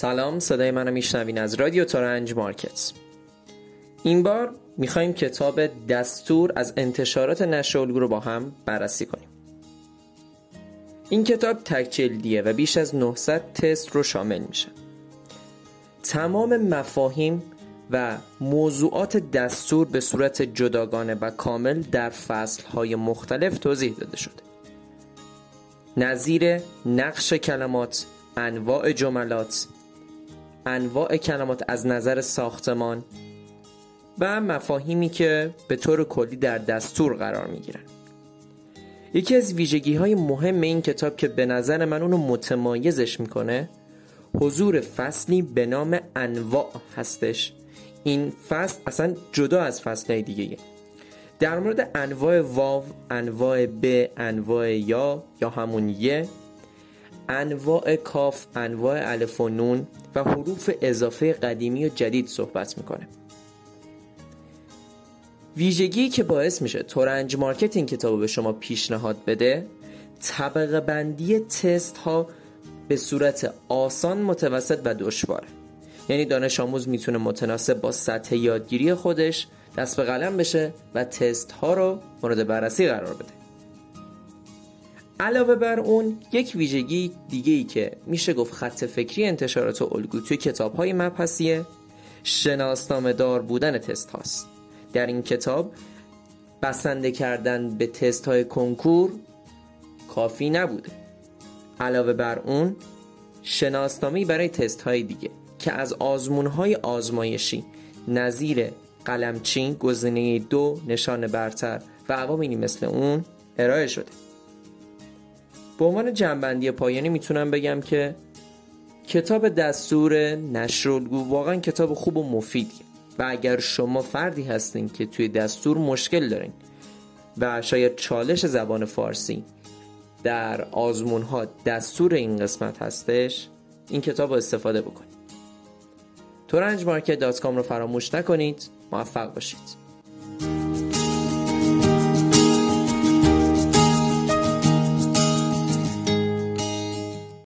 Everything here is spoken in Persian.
سلام صدای منو میشنوین از رادیو تورنج مارکت. این بار می‌خوایم کتاب دستور از انتشارات نشر رو با هم بررسی کنیم. این کتاب تک جلدیه و بیش از 900 تست رو شامل میشه. تمام مفاهیم و موضوعات دستور به صورت جداگانه و کامل در فصلهای مختلف توضیح داده شده. نظیر نقش کلمات انواع جملات انواع کلمات از نظر ساختمان و مفاهیمی که به طور کلی در دستور قرار می گیرن. یکی از ویژگی های مهم این کتاب که به نظر من اونو متمایزش می‌کنه حضور فصلی به نام انواع هستش این فصل اصلا جدا از فصل دیگه در مورد انواع واو، انواع ب، انواع یا یا همون یه انواع کاف، انواع الف و نون و حروف اضافه قدیمی و جدید صحبت می‌کنه. ویژگی که باعث میشه تورنج مارکت این کتاب به شما پیشنهاد بده طبقه بندی تست ها به صورت آسان متوسط و دشواره. یعنی دانش آموز می‌تونه متناسب با سطح یادگیری خودش دست به قلم بشه و تست ها رو مورد بررسی قرار بده. علاوه بر اون یک ویژگی دیگه ای که میشه گفت خط فکری انتشارات الگو توی کتاب های مبحثیه شناسنامه دار بودن تست هاست. در این کتاب بسنده کردن به تست های کنکور کافی نبوده. علاوه بر اون شناسنامه برای تست های دیگه که از آزمون های آزمایشی نظیر قلمچین گزینه دو نشان برتر و عواملی مثل اون ارائه شده. به عنوان جنبندی پایانی می‌تونم بگم که کتاب دستور نشرالگو واقعا کتاب خوب و مفیدیه. و اگر شما فردی هستین که توی دستور مشکل دارین و شاید چالش زبان فارسی در آزمون ها دستور این قسمت هستش این کتاب رو استفاده بکنید. تورنج مارکت رو فراموش نکنید موفق باشید.